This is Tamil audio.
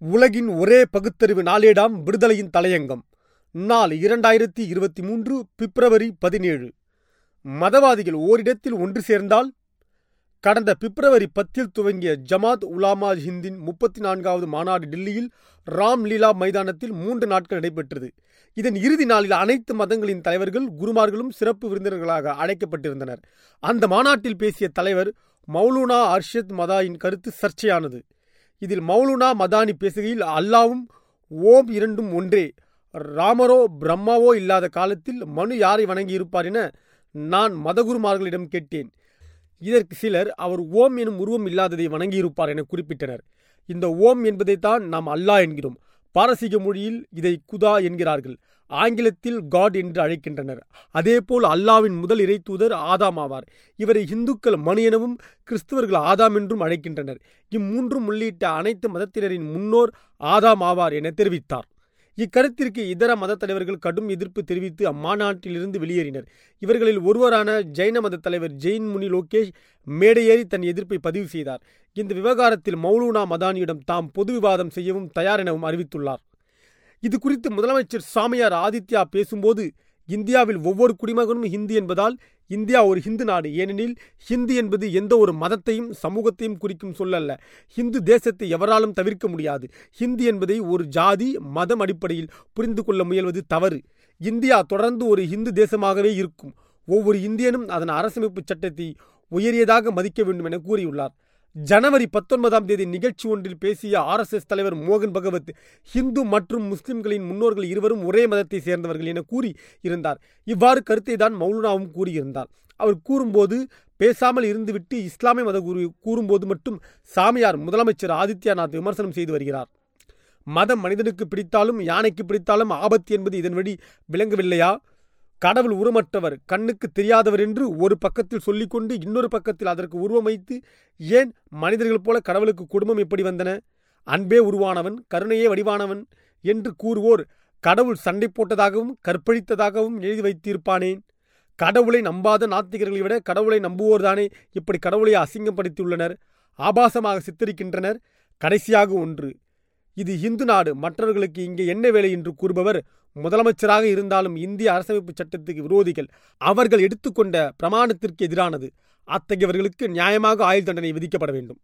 உலகின் ஒரே பகுத்தறிவு நாளேடாம் விடுதலையின் தலையங்கம். நாள் இரண்டாயிரத்தி இருபத்தி மூன்று பிப்ரவரி பதினேழு. மதவாதிகள் ஓரிடத்தில் ஒன்று சேர்ந்தால் கடந்த பிப்ரவரி பத்தில் துவங்கிய ஜமாத் உலாமா ஹிந்தின் முப்பத்தி நான்காவது மாநாடு டெல்லியில் ராம் லீலா மைதானத்தில் மூன்று நாட்கள் நடைபெற்றது. இதன் இறுதி நாளில் அனைத்து மதங்களின் தலைவர்கள் குருமார்களும் சிறப்பு விருந்தினர்களாக அழைக்கப்பட்டிருந்தனர். அந்த மாநாட்டில் பேசிய தலைவர் மௌலூனா அர்ஷத் மதாயின் கருத்து சர்ச்சையானது. இதில் மௌலுனா மதானி பேசுகையில் அல்லாவும் ஓம் இரண்டும் ஒன்றே. ராமரோ பிரம்மாவோ இல்லாத காலத்தில் மனு யாரை வணங்கியிருப்பார் என நான் மதகுருமார்களிடம் கேட்டேன். இதற்கு சிலர் அவர் ஓம் எனும் உருவம் இல்லாததை வணங்கியிருப்பார் என குறிப்பிட்டனர். இந்த ஓம் என்பதைத்தான் நாம் அல்லாஹ் என்கிறோம். பாரசீக மொழியில் இதை குதா என்கிறார்கள். ஆங்கிலத்தில் காட் என்று அழைக்கின்றனர். அதேபோல் அல்லாவின் முதல் இறை தூதர் ஆதாம் ஆவார். இவரை இந்துக்கள் மணி எனவும் கிறிஸ்தவர்கள் ஆதாம் என்றும் அழைக்கின்றனர். இம்மூன்றும் உள்ளிட்ட அனைத்து மதத்தினரின் முன்னோர் ஆதாம் ஆவார் என தெரிவித்தார். இக்கருத்திற்கு இதர மத தலைவர்கள் கடும் எதிர்ப்பு தெரிவித்து அம்மாநாட்டிலிருந்து வெளியேறினர். இவர்களில் ஒருவரான ஜைன மத தலைவர் ஜெயின் முனி லோகேஷ் மேடையேறி தன் எதிர்ப்பை பதிவு செய்தார். இந்த விவகாரத்தில் மௌலூனா மதானியிடம் தாம் பொது விவாதம் செய்யவும் தயார் எனவும் அறிவித்துள்ளார். இது குறித்து முதலமைச்சர் சாமியார் ஆதித்யா பேசும்போது இந்தியாவில் ஒவ்வொரு குடிமகனும் ஹிந்தி என்பதால் இந்தியா ஒரு ஹிந்து நாடு. ஏனெனில் ஹிந்தி என்பது எந்த ஒரு மதத்தையும் சமூகத்தையும் குறிக்கும் சொல்லல்ல ஹிந்து தேசத்தை எவராலும் தவிர்க்க முடியாது. ஹிந்தி என்பதை ஒரு ஜாதி மதம் அடிப்படையில் புரிந்து கொள்ள முயல்வது தவறு. இந்தியா தொடர்ந்து ஒரு ஹிந்து தேசமாகவே இருக்கும். ஒவ்வொரு இந்தியனும் அதன் அரசமைப்பு சட்டத்தை உயரியதாக மதிக்க வேண்டும் என கூறியுள்ளார். ஜனவரி பத்தொன்பதாம் தேதி நிகழ்ச்சி ஒன்றில் பேசிய ஆர்எஸ்எஸ் தலைவர் மோகன் பகவத் ஹிந்து மற்றும் முஸ்லிம்களின் முன்னோர்கள் இருவரும் ஒரே மதத்தை சேர்ந்தவர்கள் என கூறி இருந்தார். இவ்வாறு கருத்தை தான் மௌலுனாவும் கூறியிருந்தார். அவர் கூறும்போது பேசாமல் இருந்துவிட்டு இஸ்லாமிய மத குரு கூறும்போது மட்டும் சாமியார் முதலமைச்சர் ஆதித்யநாத் விமர்சனம் செய்து வருகிறார். மதம் மனிதனுக்கு பிடித்தாலும் யானைக்கு பிடித்தாலும் ஆபத்து என்பது இதன் வழி விளங்கவில்லையா? கடவுள் உருமற்றவர் கண்ணுக்கு தெரியாதவர் என்று ஒரு பக்கத்தில் சொல்லிக்கொண்டு இன்னொரு பக்கத்தில் அதற்கு உருவம் வைத்து ஏன் மனிதர்கள் போல கடவுளுக்கு குடும்பம் எப்படி வந்தன? அன்பே உருவானவன் கருணையே வடிவானவன் என்று கூறுவோர் கடவுள் சண்டை போட்டதாகவும் கற்பழித்ததாகவும் எழுதி வைத்திருப்பானேன் கடவுளை நம்பாத நாத்திகர்களை விட கடவுளை நம்புவோர்தானே இப்படி கடவுளை அசிங்கப்படுத்தியுள்ளனர். ஆபாசமாக சித்தரிக்கின்றனர். கடைசியாக ஒன்று இது இந்து நாடு. மற்றவர்களுக்கு இங்கே என்ன வேலை என்று கூறுபவர் முதலமைச்சராக இருந்தாலும் இந்திய அரசமைப்பு சட்டத்துக்கு விரோதிகள். அவர்கள் எடுத்துக்கொண்ட பிரமாணத்திற்கு எதிரானது. அத்தகையவர்களுக்கு நியாயமாக ஆயுள் தண்டனை விதிக்கப்பட வேண்டும்.